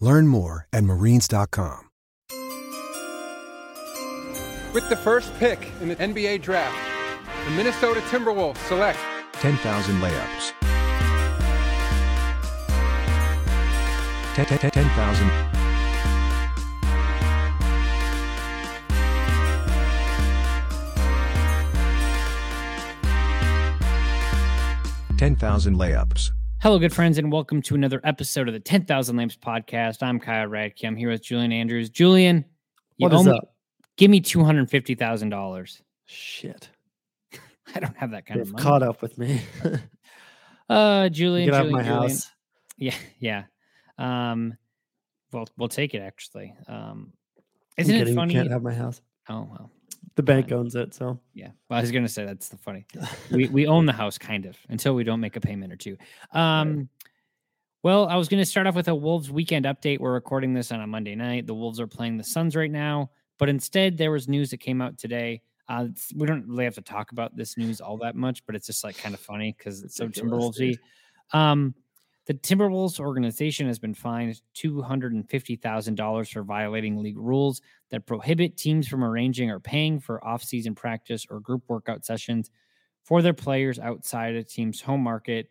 Learn more at marines.com. With the first pick in the NBA draft, the Minnesota Timberwolves select 10,000 layups. 10, 10, 10, 10,000. Ten thousand layups. Hello, good friends, and welcome to another episode of the 10,000 Lamps podcast. I'm Kyle Ratke. I'm here with Julian Andrews. Julian, you What is up? give me $250,000. Shit. I don't have that kind They've of money. caught up with me. Uh, Julian, can have Julian, my Julian. house. Yeah, yeah. Um, well, we'll take it actually. Um, isn't it funny? You can't have my house. oh well, The bank owns it, so yeah. Well, I was gonna say that's the funny. we we own the house kind of until we don't make a payment or two. Um, well, I was gonna start off with a Wolves weekend update. We're recording this on a Monday night. The Wolves are playing the Suns right now, but instead there was news that came out today. Uh, it's- we don't really have to talk about this news all that much, but it's just like kind of funny because it's so Timberwolvesy. Um, the Timberwolves organization has been fined two hundred and fifty thousand dollars for violating league rules that prohibit teams from arranging or paying for off-season practice or group workout sessions for their players outside a team's home market.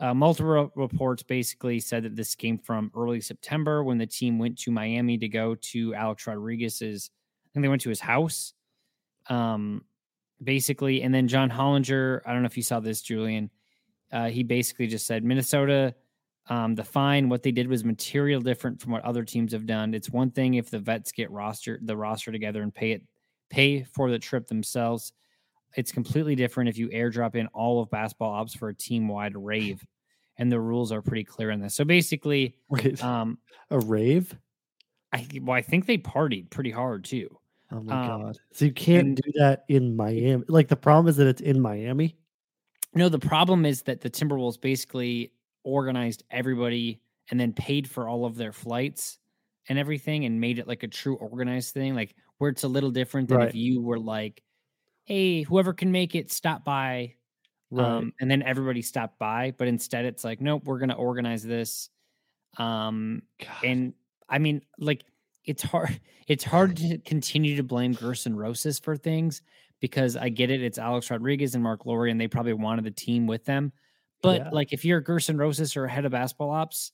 Uh, multiple reports basically said that this came from early September when the team went to Miami to go to Alex Rodriguez's. I think they went to his house, um, basically. And then John Hollinger. I don't know if you saw this, Julian. Uh, he basically just said Minnesota, um, the fine, what they did was material different from what other teams have done. It's one thing if the vets get roster the roster together and pay it, pay for the trip themselves. It's completely different if you airdrop in all of basketball ops for a team wide rave, and the rules are pretty clear in this. So basically, wait, um, a rave? I well, I think they partied pretty hard too. Oh my um, god! So you can't and- do that in Miami. Like the problem is that it's in Miami. No, the problem is that the Timberwolves basically organized everybody and then paid for all of their flights and everything and made it like a true organized thing, like where it's a little different than if you were like, hey, whoever can make it, stop by. Right. Um, and then everybody stopped by. But instead, it's like, nope, we're going to organize this. Um, God. and I mean, like, it's hard. It's hard to continue to blame Gersson Rosas for things because I get it. It's Alex Rodriguez and Marc Lore, and they probably wanted the team with them. But Yeah. like, if you're Gersson Rosas or head of basketball ops,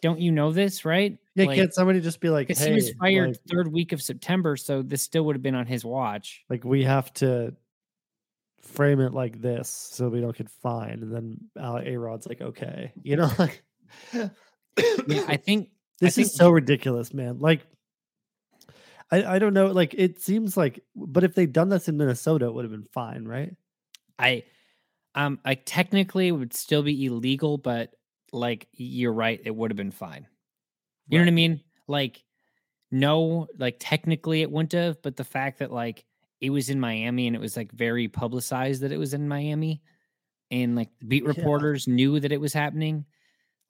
don't you know this, right? yeah, like, can't somebody just be like, hey, he was fired like, third week of September, so this still would have been on his watch. like we have to frame it like this so we don't get fined, and then A Rod's like, okay, you know, like Yeah, I think this think- is so ridiculous, man. Like, I I don't know. Like, it seems like, but if they'd done this in Minnesota, it would have been fine, right? I um I technically would still be illegal, but like you're right, it would have been fine. You know what I mean? Like no, like technically it wouldn't have, but the fact that like it was in Miami and it was like very publicized that it was in Miami and like the beat Yeah. reporters knew that it was happening.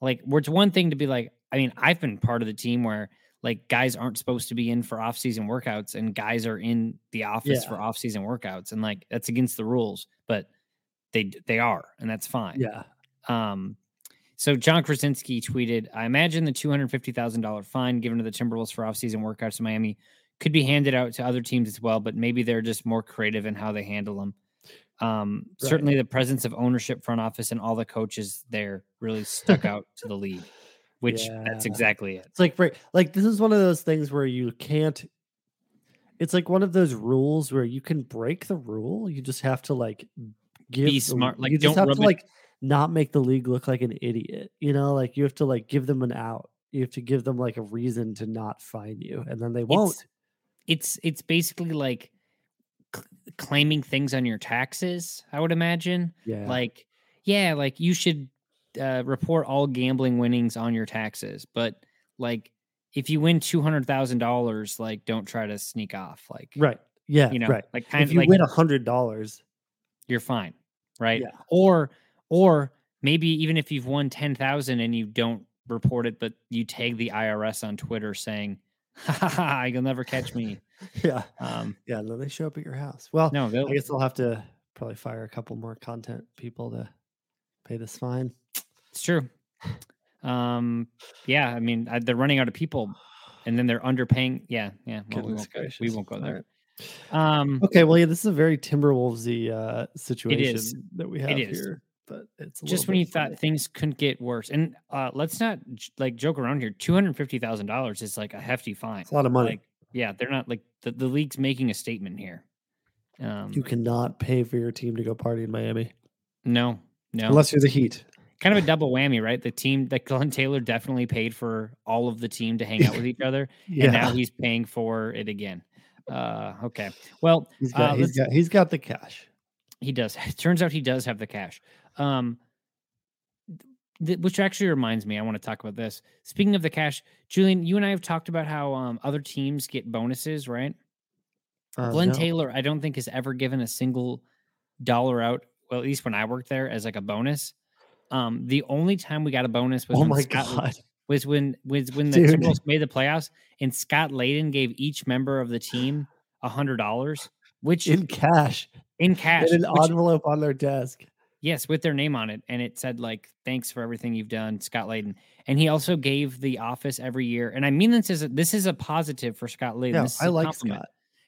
Like where it's one thing to be like, I mean, I've been part of the team where like guys aren't supposed to be in for off-season workouts and guys are in the office Yeah. for off-season workouts and like that's against the rules, but they they are and that's fine. Yeah. Um, so Jon Krawczynski tweeted, I imagine the $250,000 fine given to the Timberwolves for offseason workouts in Miami could be handed out to other teams as well, but maybe they're just more creative in how they handle them. Um, Right. Certainly, the presence of ownership, front office, and all the coaches there really stuck out to the league, which that's exactly it. It's like right, like this is one of those things where you can't. It's like one of those rules where you can break the rule. You just have to like give the- smart, like, you just don't have to it- like not make the league look like an idiot. You know, like you have to like give them an out. You have to give them like a reason to not fine you, and then they won't. It's it's basically like cl- claiming things on your taxes. I would imagine. yeah, like yeah like you should uh, report all gambling winnings on your taxes but like if you win $200000 like don't try to sneak off like right. Yeah, you know right. like kind If of you like win a hundred dollars, you're fine right Yeah. or or maybe even if you've won 10000 and you don't report it but you tag the irs on twitter saying ha ha ha you'll never catch me yeah, um yeah. Then they show up at your house. Well, no I guess I'll have to probably fire a couple more content people to pay this fine. It's true. Um, yeah, I mean, uh, they're running out of people, and then they're underpaying. Yeah, yeah. Well, we won't. Go, we won't go there. right. Um, Okay, well, yeah, this is a very Timberwolvesy uh, situation that we have It is. here, but it's a just when you thought things couldn't get worse, and uh, let's not j- like joke around here. Two hundred fifty thousand dollars is like a hefty fine. It's a lot of money. Like, yeah, they're not like the, the league's making a statement here. Um, you cannot pay for your team to go party in Miami no, no, unless you're the Heat. Kind of a double whammy, right? The team that Glenn Taylor definitely paid for all of the team to hang out with each other, Yeah, and now he's paying for it again. Uh, okay, well, he's got uh, he's got he's got the cash. He does. It turns out he does have the cash. Um, th- which actually reminds me, I want to talk about this. Speaking of the cash, Julian, you and I have talked about how um, other teams get bonuses, right? Uh, Glenn no. Taylor, I don't think has ever given a single dollar out. Well, at least when I worked there, as like a bonus. Um, the only time we got a bonus was Oh when my Scott, god! was when was when the Dude. Timberwolves made the playoffs, and Scott Layden gave each member of the team a hundred dollars, which In cash, in cash, in an which- envelope on their desk. Yes, with their name on it. And it said, like, thanks for everything you've done, Scott Layden. And he also gave the office every year. And I mean this is a, this is a positive for Scott Layden. Yeah, this is I like Scott.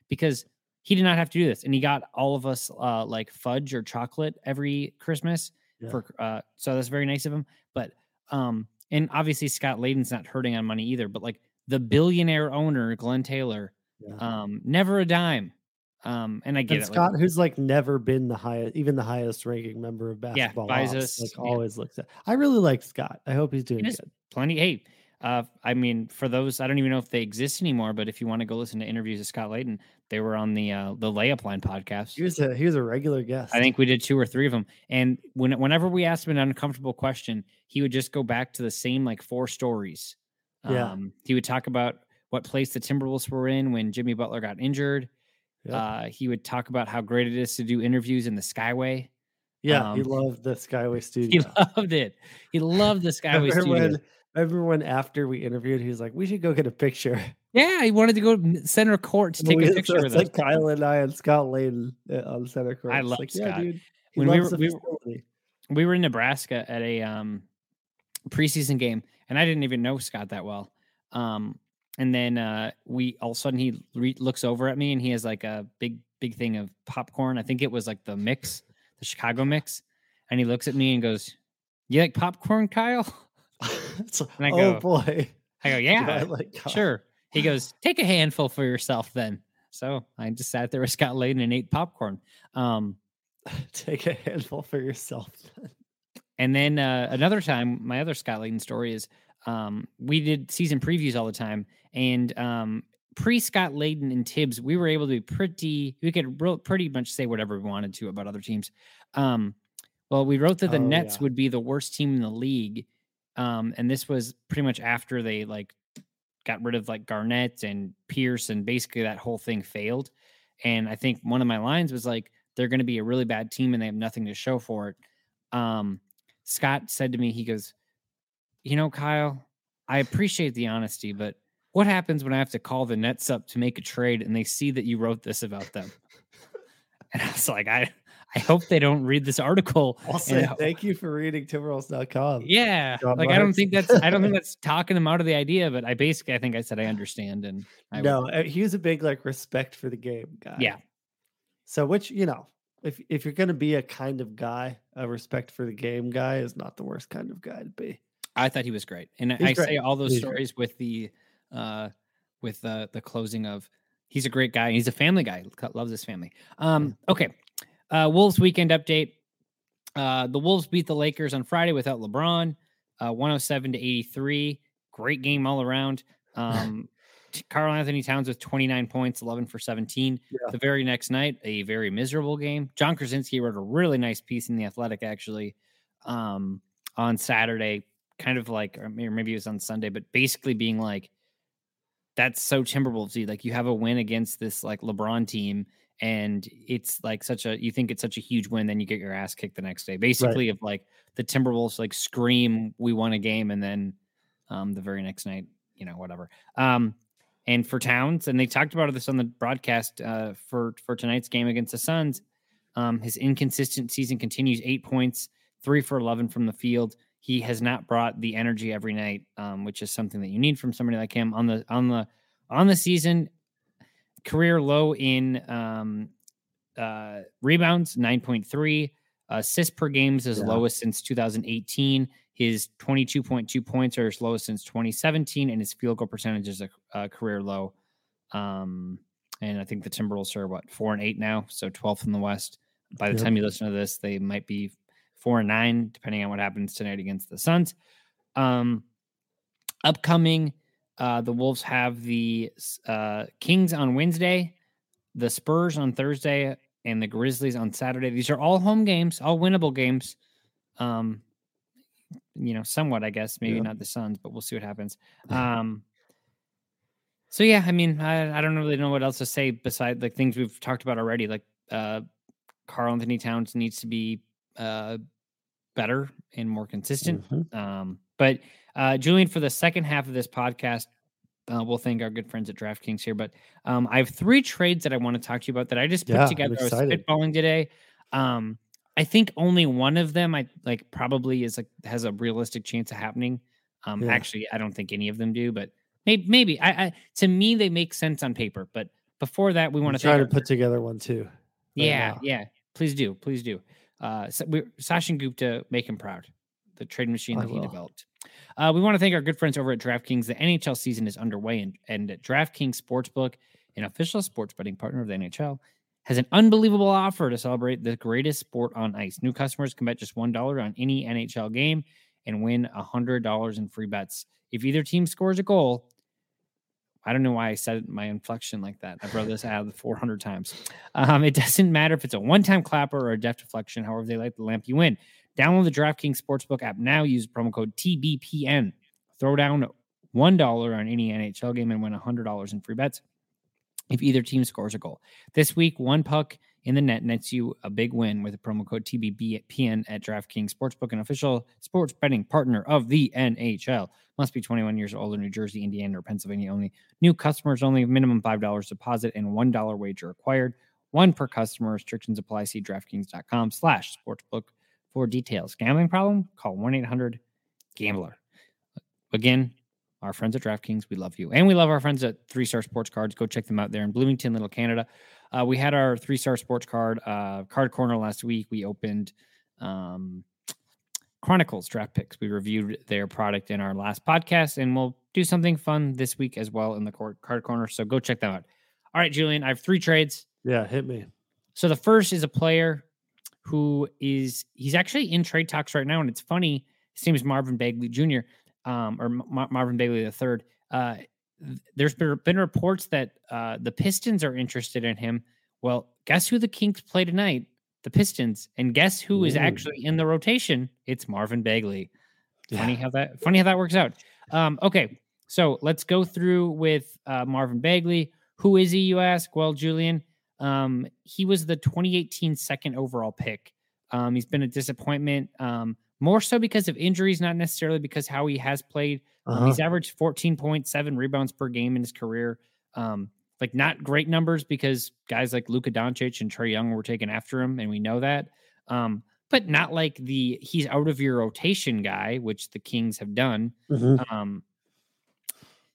because he did not have to do this. And he got all of us uh like fudge or chocolate every Christmas Yeah. for uh so that's very nice of him. But um and obviously Scott Layden's not hurting on money either, but like the billionaire owner, Glenn Taylor, Yeah. um, never a dime. Um, and I get and it. like, Scott, who's like never been the highest, even the highest ranking member of basketball, buys ops, us- like yeah. always looks at. I really like Scott. I hope he's doing good. plenty. Hey, uh, I mean, for those, I don't even know if they exist anymore. But if you want to go listen to interviews with Scott Layden, they were on the uh, the layup line podcast. He was a he was a regular guest. I think we did two or three of them. And when whenever we asked him an uncomfortable question, he would just go back to the same like four stories. Yeah. Um, he would talk about what place the Timberwolves were in when Jimmy Butler got injured. Yep. Uh, he would talk about how great it is to do interviews in the Skyway. yeah, he um, loved the Skyway Studio. He loved it. He loved the Skyway studio. when, when after we interviewed, he was like, "We should go get a picture." Yeah, he wanted to go to center court to take we- a so picture it's like. Kyle and I and Scott Layden uh, on center court. I love like, Yeah, Scott. dude. He When we were- we were- we were in Nebraska at a um preseason game, and I didn't even know Scott that well. Um, and then uh, we all of a sudden he re- looks over at me and he has like a big big thing of popcorn. I think it was like the mix, the Chicago mix, and he looks at me and goes, "You like popcorn, Kyle?" It's like, and I oh go, boy, I go, I "Yeah, like sure." He goes, "Take a handful for yourself, then." So I just sat there with Scott Layden and ate popcorn. Um, Take a handful for yourself. And then uh, another time, my other Scott Layden story is um, we did season previews all the time, and um, pre Scott Layden and Thibs, we were able to be pretty. We could real, pretty much say whatever we wanted to about other teams. Um, well, we wrote that the Oh, Nets yeah. would be the worst team in the league, um, and this was pretty much after they like got rid of like Garnett and Pierce, and basically that whole thing failed. And I think one of my lines was like, "They're going to be a really bad team, and they have nothing to show for it." Um, Scott said to me, he goes, You know, Kyle, I appreciate the honesty, but what happens when I have to call the Nets up to make a trade and they see that you wrote this about them? And I was like, I I hope they don't read this article. I'll and- thank you for reading Timberwolves.com. yeah, John like I don't think that's I don't think that's talking them out of the idea, but I basically I think I said I understand and I no, uh, he was a big like respect for the game guy. yeah So which you know, if if you're gonna be a kind of guy, a respect for the game guy is not the worst kind of guy to be. I thought he was great, and He's I say all those He's great. stories with the, uh, with the the closing of he's a great guy. He's a family guy. Loves his family. Um, okay, uh, Wolves weekend update. Uh, the Wolves beat the Lakers on Friday without LeBron, uh, 107 to 83. Great game all around. Um, Karl-Anthony Towns with 29 points, 11 for 17. Yeah. The very next night, a very miserable game. Jon Krawczynski wrote a really nice piece in the Athletic actually um, on Saturday, kind of like, or or maybe it was on Sunday, but basically being like, that's so Timberwolvesy. Like you have a win against this like LeBron team, and it's like such a you think it's such a huge win, then you get your ass kicked the next day. Basically, of like the Timberwolves like scream, we won a game, and then um the very next night, you know, whatever. Um and for Towns, and they talked about this on the broadcast uh for for tonight's game against the Suns. Um, his inconsistent season continues eight points, three for 11 from the field. He has not brought the energy every night, um, which is something that you need from somebody like him on the, on the, on the season career low in, um, uh, rebounds, 9.3, assists per game is Yeah. lowest since 2018. His 22.2 points are his lowest since 2017, and his field goal percentage is a, a career low. Um, and I think the Timberwolves are what four and eight now, so 12th in the West. By the Yep. time you listen to this, they might be four and nine, depending on what happens tonight against the Suns. Um, upcoming, uh, the Wolves have the uh, Kings on Wednesday, the Spurs on Thursday, and the Grizzlies on Saturday. These are all home games, all winnable games. Um, you know, somewhat, I guess. Maybe Yeah. not the Suns, but we'll see what happens. Um, so yeah, I mean, I, I don't really know what else to say besides like things we've talked about already. Like uh Karl-Anthony Towns needs to be uh better and more consistent. Mhm. Um, but uh Julian, for the second half of this podcast, uh, we'll thank our good friends at DraftKings here. But um, I have three trades that I want to talk to you about that I just put Yeah, together. I was spitballing today. Um, I think only one of them I like probably is like has a realistic chance of happening. Um, Yeah. actually, I don't think any of them do, but maybe maybe I, I to me they make sense on paper. But before that, we want to try to put together one too. right yeah, now. yeah. Please do, please do. Uh, Sachin Gupta, make him proud. The trade machine I that he developed. Uh, we want to thank our good friends over at DraftKings. The NHL season is underway, and, and DraftKings Sportsbook, an official sports betting partner of the NHL, has an unbelievable offer to celebrate the greatest sport on ice. New customers can bet just one dollar on any NHL game and win hundred dollars in free bets if either team scores a goal. I don't know why I said my inflection like that. I've read this ad 400 times. Um, it doesn't matter if it's a one time clapper or a deflection, however, they light the lamp, you win. Download the DraftKings Sportsbook app now. Use promo code TBPN. Throw down $1 on any NHL game and win $100 in free bets if either team scores a goal. This week, one puck in the net nets you a big win with the promo code TBPN at DraftKings Sportsbook, an official sports betting partner of the NHL. Must be 21 years old in New Jersey, Indiana, or Pennsylvania only. New customers only. Minimum $5 deposit and $1 wager required. One per customer. Restrictions apply. See DraftKings.com slash sportsbook for details. Gambling problem? Call 1-800-GAMBLER. Again, our friends at DraftKings, we love you. And we love our friends at Three Star Sports Cards. Go check them out there in Bloomington, Little Canada. Uh, we had our Three Star Sports Card uh, card corner last week. We opened um, Chronicles draft picks. We reviewed their product in our last podcast, and we'll do something fun this week as well in the card corner. So go check them out. All right, Julian, I have three trades. Yeah, hit me. So the first is a player who is he's actually in trade talks right now, and it's funny. His name is Marvin Bagley Jr. Um, or Ma- Marvin Bagley the third. Uh, there's been, been reports that uh, the Pistons are interested in him. Well, guess who the Kings play tonight? The Pistons, and guess who is Ooh. actually in the rotation? It's Marvin Bagley. Funny Yeah. how that funny how that works out. Um, okay, so let's go through with uh, Marvin Bagley. Who is he? You ask. Well, Julian, um, he was the 2018 second overall pick. Um, he's been a disappointment, um, more so because of injuries, not necessarily because how he has played. Um, Uh-huh. he's averaged 14.7 rebounds per game in his career. Um, like not great numbers because guys like Luka Doncic and Trae Young were taken after him, and we know that. Um, but not like the he's out of your rotation guy, which the Kings have done. Mhm. Um,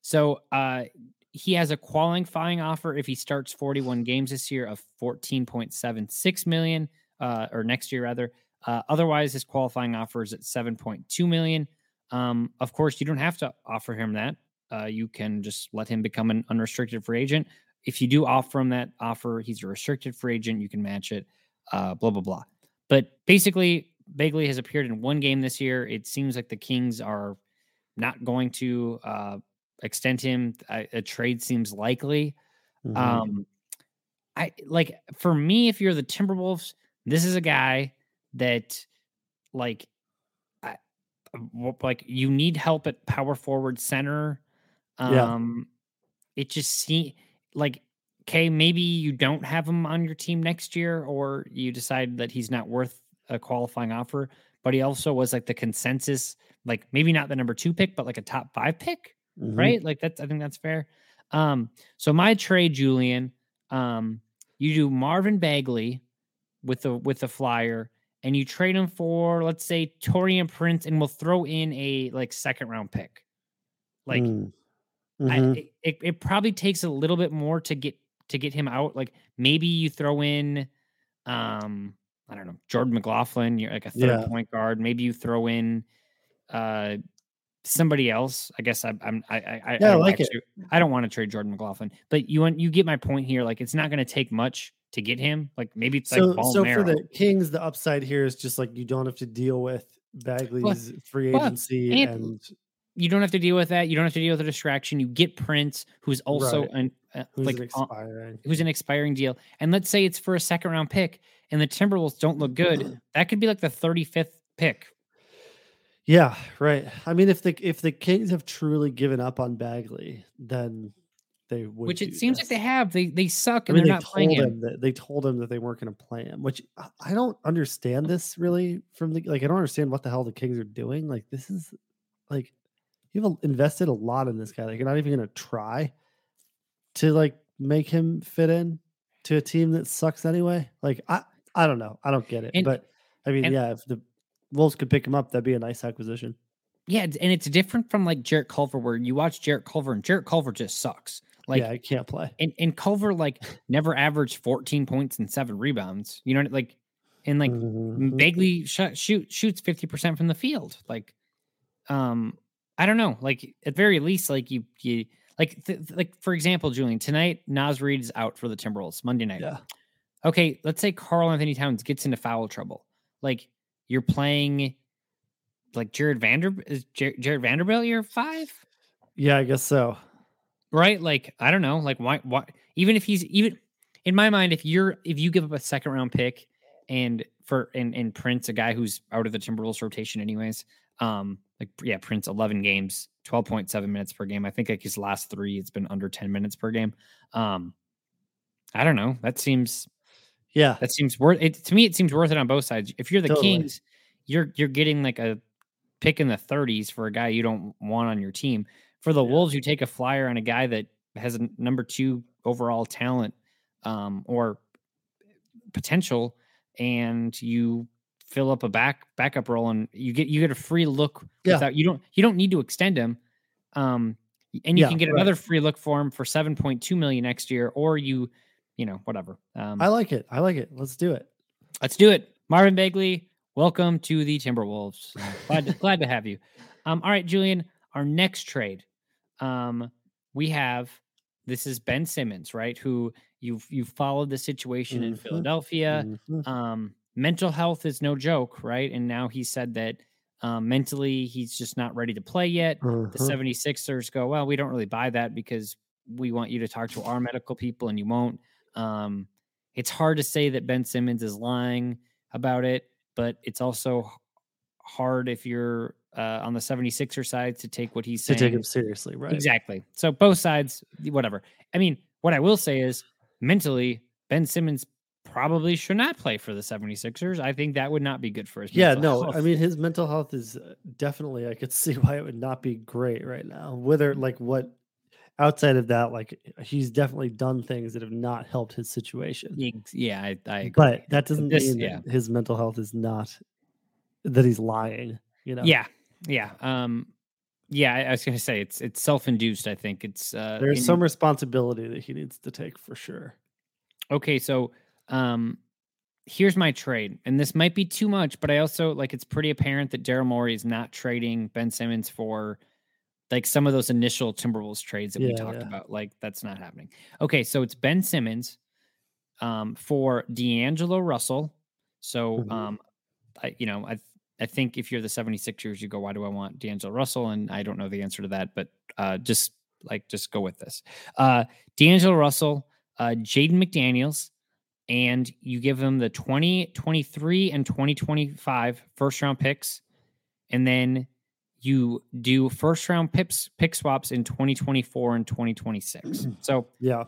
so uh, he has a qualifying offer if he starts 41 games this year of 14.76 million, uh, or next year rather. Uh, otherwise, his qualifying offer is at 7.2 million. Um, of course, you don't have to offer him that. Uh, you can just let him become an unrestricted free agent. If you do offer him that offer, he's a restricted free agent. You can match it. Uh, blah blah blah. But basically, Bagley has appeared in one game this year. It seems like the Kings are not going to uh, extend him. A, a trade seems likely. Mhm. Um, I like for me, if you're the Timberwolves, this is a guy that like, I, w- like you need help at power forward center. Yeah. Um, it just see like, okay, maybe you don't have him on your team next year, or you decide that he's not worth a qualifying offer. But he also was like the consensus, like maybe not the number two pick, but like a top five pick Mhm. right? Like that's I think that's fair. Um, so my trade, Julian, um, you do Marvin Bagley with the with the flyer, and you trade him for let's say Taurean Prince, and we'll throw in a like second round pick. Like Mm. I, Mhm. it, it, probably takes a little bit more to get to get him out. Like maybe you throw in, um, I don't know, Jordan McLaughlin. You're like a third Yeah. point guard. Maybe you throw in, uh, somebody else. I guess I, I'm I I, I, Yeah, I don't like it. I don't want to trade Jordan McLaughlin, but you want you get my point here. Like it's not going to take much to get him. Like maybe it's so, like so for the Kings, the upside here is just like you don't have to deal with Bagley's free well, agency and- and you don't have to deal with that. You don't have to deal with a distraction. You get Prince, who's also Right. an uh, who's like an uh, who's an expiring deal, and let's say it's for a second round pick, and the Timberwolves don't look good, that could be like the 35th pick. Yeah, right. I mean, if the if the Kings have truly given up on Bagley, then they would. which it seems this. like they have. They they suck I and mean, they're they not playing told him. him that they told him that they weren't going to play him, which I- I don't understand this really from the like I don't understand what the hell the Kings are doing. Like this is like you've invested a lot in this guy. Like you're not even going to try to like make him fit in to a team that sucks anyway. Like I I don't know. I don't get it. And- but I mean, and- yeah, if the Wolves could pick him up, that'd be a nice acquisition. Yeah, and it's different from like Jarrett Culver, where you watch Jarrett Culver and Jarrett Culver just sucks. Like yeah, I can't play. and, and Culver like never averaged 14 points and seven rebounds. You know, like and like Mhm. Bagley sh- shoot shoots 50% from the field. Like um I don't know, like at very least like you you like th- like for example, Julian, tonight Naz Reid is out for the Timberwolves Monday night. Yeah. Okay, let's say Karl-Anthony Towns gets into foul trouble. Like you're playing like Jared Vander is Jar- Jarred Vanderbilt year 5? Yeah, I guess so. Right? Like i don't know like why why even if he's even in my mind if you're if you give up a second round pick and for and and prince a guy who's out of the timberwolves rotation anyways um like yeah prince 11 games 12.7 minutes per game. I think like his last three it's been under 10 minutes per game. Um i don't know that seems Yeah. that seems worth it to me it seems worth it on both sides. If you're the Totally. kings you're you're getting like a pick in the 30s for a guy you don't want on your team for the Yeah. wolves you take a flyer on a guy that has a number two overall talent um or potential and you fill up a back backup role and you get you get a free look Yeah. without you don't you don't need to extend him um and you Yeah, can get right. another free look for him for 7.2 million next year or you you know whatever um I like it. I like it. Let's do it. Let's do it. Marvin Bagley, welcome to the Timberwolves. Uh, Glad to, glad to have you. Um, all right, Julian, our next trade. Um, we have this is Ben Simmons, right? Who you've you've followed the situation in Mhm. Philadelphia. Mhm. Um, mental health is no joke, right? And now he said that um, mentally he's just not ready to play yet. The Mhm. 76ers go, well, we don't really buy that because we want you to talk to our medical people and you won't. Um, it's hard to say that Ben Simmons is lying about it, but it's also hard if you're uh, on the 76er side to take what he's to take him seriously, right? Exactly. So both sides, whatever. I mean, what I will say is mentally, Ben Simmons probably should not play for the 76ers. I think that would not be good for his Yeah, no, health. I mean his mental health is uh, definitely. I could see why it would not be great right now. Whether like what outside of that, like he's definitely done things that have not helped his situation. Yeah, I, I agree. But that doesn't this- mean yeah. that his mental health is not that he's lying. You know. Yeah, yeah, um, yeah. I, was gonna say it's it's self induced. I think it's uh, There's in- some responsibility that he needs to take for sure. Okay, so um here's my trade. And this might be too much, but I also like it's pretty apparent that Daryl Morey is not trading Ben Simmons for like some of those initial Timberwolves trades that we talked yeah. about. Like that's not happening. Okay, so it's Ben Simmons um for D'Angelo Russell. So Mhm. um I you know, I I think if you're the 76ers, you go, why do I want D'Angelo Russell? And I don't know the answer to that, but uh just like just go with this. Uh D'Angelo Russell, uh Jaden McDaniels, and you give them the 2023 and 2025 first round picks and then you do first round pips pick swaps in 2024 and 2026 so Yeah.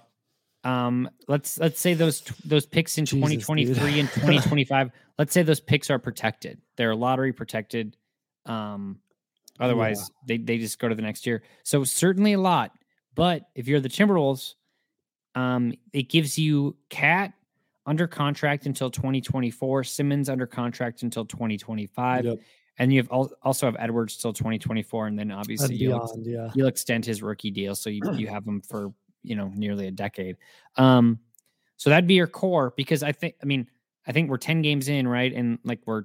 Um let's let's say those those picks in Jesus, dude. 2023 and 2025 let's say those picks are protected they're lottery protected um otherwise they, they just go to the next year so certainly a lot but if you're the timberwolves um it gives you cat under contract until 2024 simmons under contract until 2025 Yep. and you have also have edwards till 2024 and then And obviously you'll, yeah. you'll extend his rookie deal so you, you have him for you know nearly a decade. Um so that'd be your core because i think i mean i think we're 10 games in right? And like we're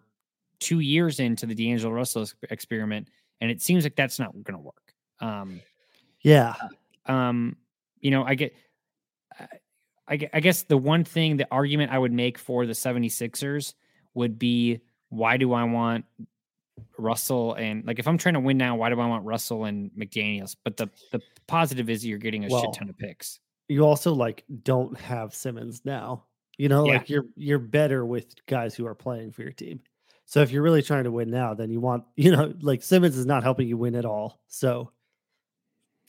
two years into the d'angelo russell experiment and it seems like that's not going to work. Um Yeah. um you know i get I, I I guess the one thing the argument i would make for the 76ers would be why do i want russell and like if i'm trying to win now why do i want russell and mcdaniels? But the the positive is you're getting a Well, shit ton of picks You also like don't have Simmons now. You know, Yeah. like you're you're better with guys who are playing for your team. So if you're really trying to win now, then you want, you know, like Simmons is not helping you win at all. So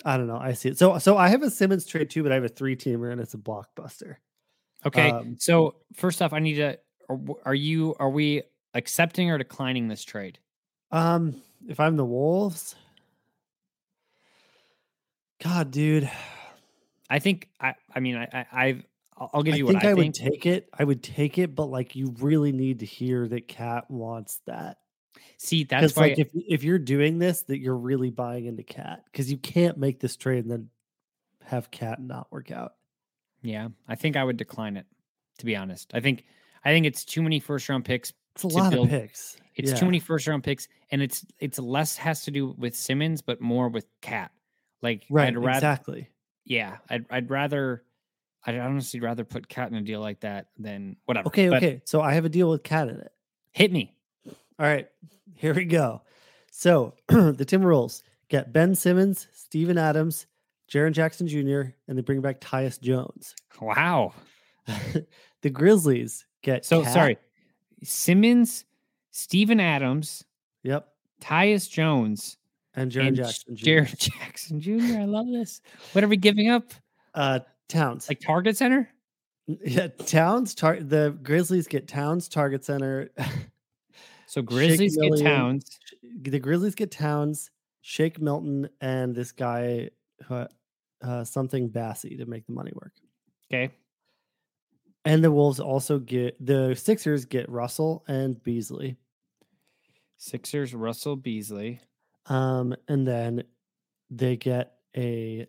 I don't know. I see it. So so I have a Simmons trade too, but I have a three teamer and it's a blockbuster. okay Um, so first off i need to are, are you are we accepting or declining this trade Um, if I'm the Wolves, God, dude, i think i i mean i, I i've I'll give I you think what I, I, would take it. I would take it, but like you really need to hear that Cat wants that. See, that's why like if if you're doing this, that you're really buying into Cat because you can't make this trade and then have Cat not work out. Yeah, I think I would decline it. To be honest, I think I think it's too many first round picks. It's a lot build- of picks. It's Yeah. too many first round picks, and it's it's less has to do with Simmons, but more with Cat. Like Right, I'd rather, exactly. yeah, I'd I'd rather, I'd honestly rather put Cat in a deal like that than whatever. Okay, But okay. So I have a deal with Cat in it. hit me. All right, here we go. So the Timberwolves get Ben Simmons, Steven Adams, Jaren Jackson Jr., and they bring back Tyus Jones. Wow. the Grizzlies get So Cat- sorry, Simmons, Steven Adams, Yep, Tyus Jones, and Jaren Jackson Jr. Jared Jackson Jr. I love this. What are we giving up? Uh, Towns. Like Target Center? yeah, Towns. Tar- the Grizzlies get Towns, Target Center. So Shake Grizzlies get Milton, Towns. The Grizzlies get Towns, Shake Milton, and this guy, who, uh, something Bassy to make the money work. Okay. And the Wolves also get the Sixers get Russell and Beasley. Sixers, Russell Beasley. Um, and then they get a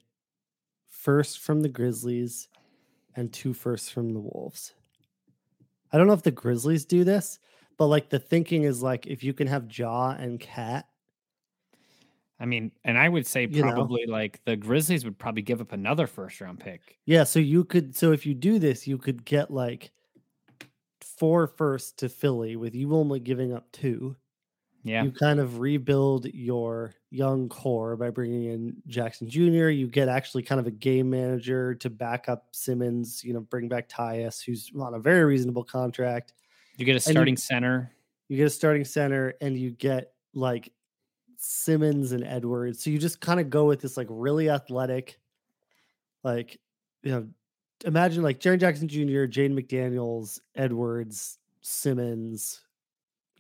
first from the Grizzlies and two firsts from the Wolves. I don't know if the Grizzlies do this, but like the thinking is like if you can have Jaw and Cat, I mean, and I would say You know. probably like the Grizzlies would probably give up another first round pick. yeah. So you could, so if you do this, you could get like four firsts to Philly with you only giving up two. Yeah. You kind of rebuild your young core by bringing in Jackson Jr. You get actually kind of a game manager to back up Simmons, you know, bring back Tyus, who's on a very reasonable contract. You get a you- starting center. You get a starting center and you get like Simmons and Edwards. So you just kind of go with this like really athletic, like, you know, imagine like Jaren Jackson Jr., Jaden McDaniels, Edwards, Simmons.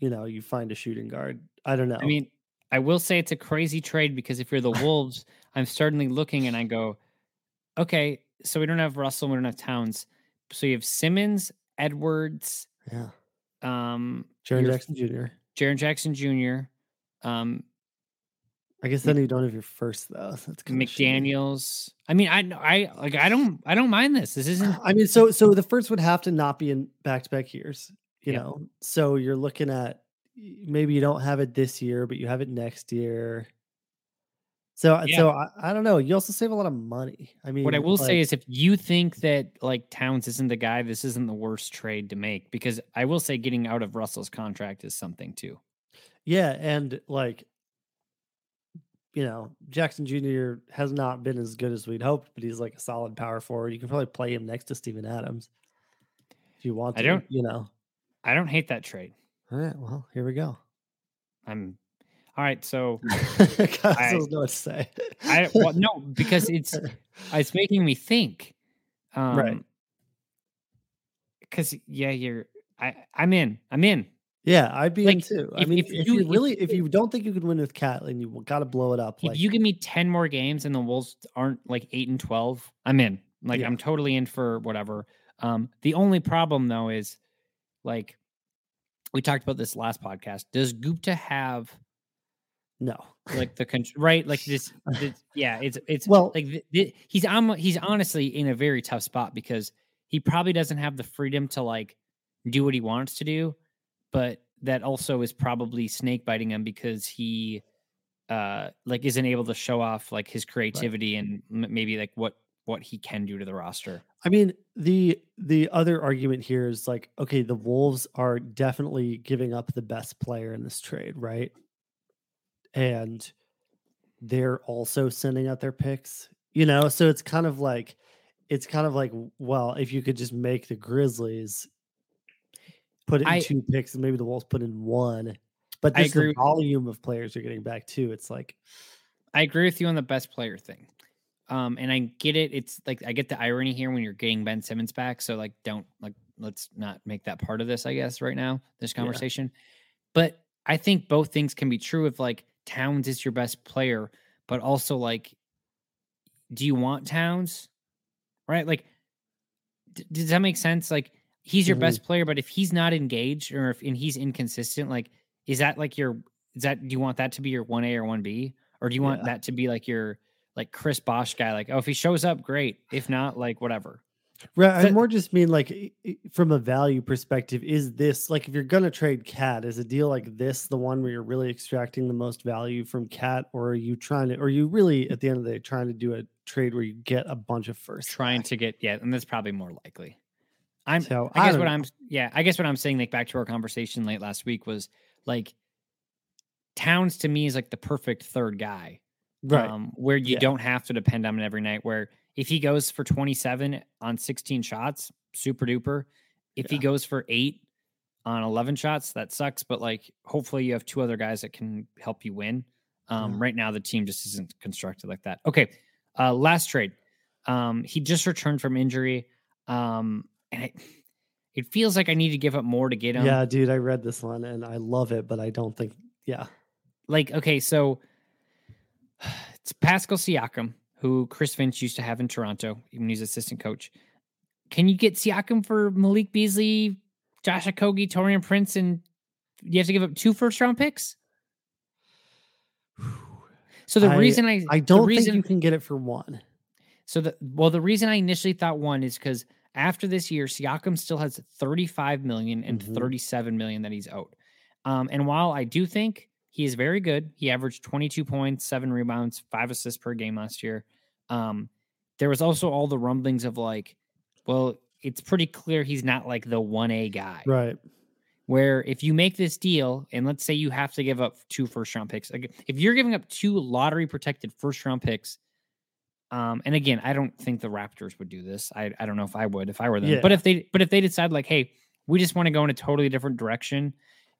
You know, you find a shooting guard. I don't know. I mean, I will say it's a crazy trade because if you're the Wolves, I'm certainly looking and I go, okay, so we don't have Russell, we don't have Towns. So you have Simmons, Edwards, yeah, um, Jaren Jackson Jr. Jaren Jackson Jr., um, I guess then you don't have your first though. so That's. McDaniels. I mean, I I like I don't I don't mind this. This isn't I mean, so so the first would have to not be in back to back years, you Yep. know. So you're looking at maybe you don't have it this year, but you have it next year. So uh, Yeah. so I, I don't know. You also save a lot of money. I mean, what I will say is if you think that like Towns isn't the guy, this isn't the worst trade to make because I will say getting out of Russell's contract is something too. yeah, and like you know, Jackson Jr. has not been as good as we'd hoped, but he's like a solid power forward. You can probably play him next to Steven Adams if you want I to. don't- you know. I don't hate that trade. All right, well, here we go. I'm all right. So I- don't know what to say. I well, no because it's it's making me think. Um, Right. Because yeah, you're I I'm in. I'm in. Yeah, I'd be in Like, too. I mean, if if, you- you, if- really, if you don't think you can win with Cat, and you got to blow it up, If like you give me ten more games and the Wolves aren't like eight and twelve, I'm in. Like Yeah. I'm totally in for whatever. Um, the only problem though is like we talked about this last podcast. Does Gupta have no, like the con- right like this, this yeah it's it's Well- like th- th- he's on he's honestly in a very tough spot because he probably doesn't have the freedom to like do what he wants to do but that also is probably snake biting him because he uh like isn't able to show off like his creativity and m- maybe like what what he can do to the roster I mean the the other argument here is like, okay, the Wolves are definitely giving up the best player in this trade, right? And they're also sending out their picks, you know. So it's kind of like, it's kind of like, well, if you could just make the Grizzlies put in I- two picks, and maybe the Wolves put in one, but I agree the volume of players you're getting back too. It's like, I agree with you on the best player thing. Um, and I get it. It's like I get the irony here when you're getting Ben Simmons back. So like, don't like let's not make that part of this. I guess right now this Yeah. conversation. But I think both things can be true. If like Towns is your best player, but also like, do you want Towns? Right? Like, d- does that make sense? Like, he's your Mhm. best player, but if he's not engaged or if and he's inconsistent, like, is that like your is that do you want that to be your one A or one B, or do you want Yeah. that to be like your like Chris Bosh guy? Like, oh, if he shows up, great. If not, like whatever. Right. I more just mean like i- i- from a value perspective, is this like if you're gonna trade Cat, is a deal like this the one where you're really extracting the most value from Cat, or are you trying to, or are you really at the end of the day trying to do a trade where you get a bunch of first? Trying to get yeah, and that's probably more likely. I'm So, I I guess don't what know. I'm yeah, I guess what I'm saying, like back to our conversation late last week was like Towns to me is like the perfect third guy. Right. um, where you Yeah. don't have to depend on him every night. Where if he goes for 27 on 16 shots, super duper. If he goes for eight on 11 shots, that sucks. But like, hopefully, you have two other guys that can help you win. Um, Yeah. Right now, the team just isn't constructed like that. Okay, uh, last trade. Um, he just returned from injury, um, and it, it feels like I need to give up more to get him. yeah, dude, I read this one and I love it, but I don't think. Yeah. like okay, so it's Pascal Siakam, who Chris Finch used to have in Toronto when he's assistant coach. Can you get Siakam for Malik Beasley, Josh Okogie, Taurean Prince, and you have to give up two first round picks? So the I- reason I I don't reason, think you can get it for one. so the well, the reason I initially thought one is because after this year, Siakam still has 35 million and Mhm. 37 million that he's owed. Um, and while I do think he is very good, he averaged 22 points, seven rebounds, five assists per game last year. Um, there was also all the rumblings of like, well, it's pretty clear he's not like the 1A guy. Right. where if you make this deal and let's say you have to give up two first round picks like if you're giving up two lottery protected first round picks um and again i don't think the raptors would do this. I, I don't know if i would if i were them. But if they but if they decide like hey we just want to go in a totally different direction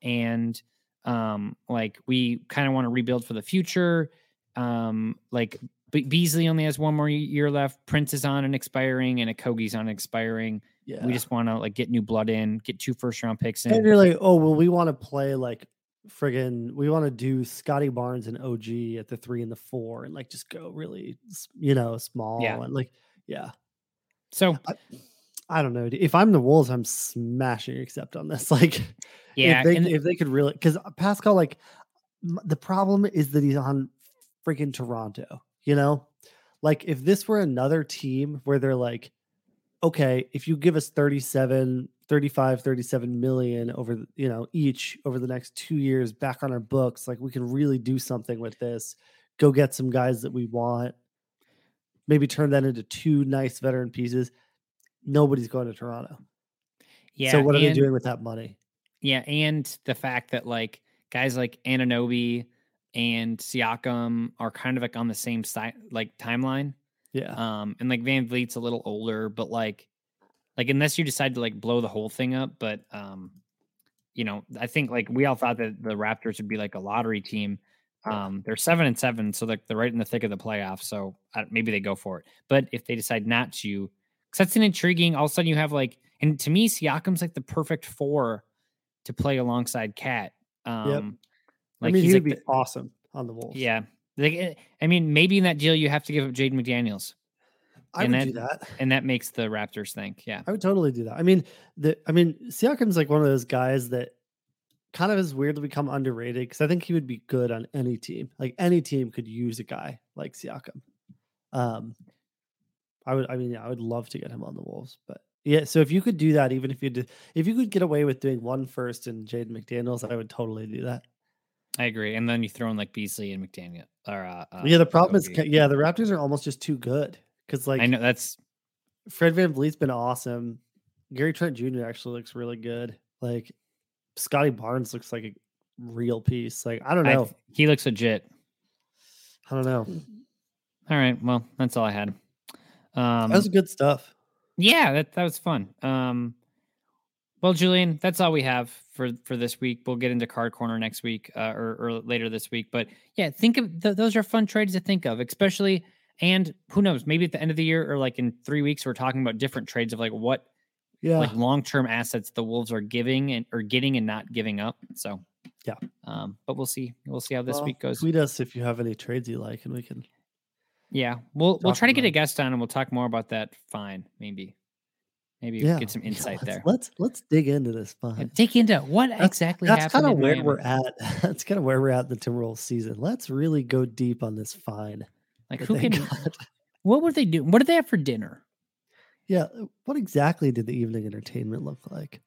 and um like we kind of want to rebuild for the future um like Beasley only has one more year left. Prince is on and expiring, and Okogie's on expiring. Yeah. We just want to like get new blood in, get two first round picks in. and you're like, oh well, we want to play like friggin' we want to do Scotty Barnes and OG at the three and the four, and like just go really, you know, small Yeah. and like, yeah. so I, I don't know. If I'm the Wolves, I'm smashing accept on this. Like, yeah, if they and- if they could really, because Pascal, like, the problem is that he's on freaking Toronto. You know, like if this were another team where they're like, okay, if you give us 37, 35, 37 million over, the- you know, each over the next two years back on our books, like we can really do something with this. Go get some guys that we want. Maybe turn that into two nice veteran pieces. Nobody's going to Toronto. yeah. so what are they doing with that money? Yeah, and the fact that like guys like Anunoby and Siakam are kind of like on the same side like timeline. Yeah. Um, and like VanVleet's a little older, but like, like unless you decide to like blow the whole thing up, but um, you know, I think like we all thought that the Raptors would be like a lottery team. Um, they're seven and seven, so like they're right in the thick of the playoffs. So uh, maybe they go for it. But if they decide not to, because that's an intriguing. All of a sudden, you have like, and to me, Siakam's like the perfect four to play alongside KAT. Um, I like mean, he's he'd like be the- awesome on the Wolves. yeah. Like, eh, I mean, maybe in that deal you have to give up Jaden McDaniels, I and would that- do that. and that makes the Raptors think, yeah, I would totally do that. I mean, the I mean, Siakam's like one of those guys that kind of is weirdly become underrated because I think he would be good on any team. Like any team could use a guy like Siakam. Um, I would. I mean, I would love to get him on the Wolves, but yeah. So if you could do that, even if you did, if you could get away with doing one first and Jaden McDaniels, I would totally do that. I agree. And then you throw in like Beasley and McDaniel, or uh, uh, yeah, the problem is, yeah, the Raptors are almost just too good because like I know that's Fred VanVleet's been awesome. Gary Trent Jr. actually looks really good. Like Scottie Barnes looks like a real piece. Like I don't I- know. he looks legit. I, don't know. All right, well, that's all I had. Um, that was good stuff. yeah, that that was fun. Um, well, Julian, that's all we have for for this week. We'll get into card corner next week uh, or, or later this week. But yeah, think of th- those are fun trades to think of, especially. And who knows? Maybe at the end of the year or like in three weeks, we're talking about different trades of like what Yeah. like long term assets the Wolves are giving and or getting and not giving up. So Yeah. um, but we'll see. We'll see how this Well, week goes. Tweet us if you have any trades you like, and we can. Yeah, we'll we'll try to get a guest on and we'll talk more about that. Fine, maybe, maybe Yeah, get some yeah, insight let's, there. Let's let's dig into this. Yeah, Fine. Dig into what That's- exactly That's happened. kind of where Miami. we're at. That's kind of where we're at the Timberwolves season. Let's really go deep on this fine. Like who can? got. What were they doing? What did they have for dinner? Yeah. What exactly did the evening entertainment look like?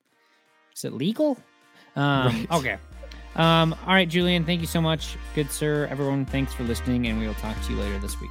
Is it legal? Um, Right. Okay. Um, all right, Julian. Thank you so much, good sir. Everyone, thanks for listening, and we will talk to you later this week.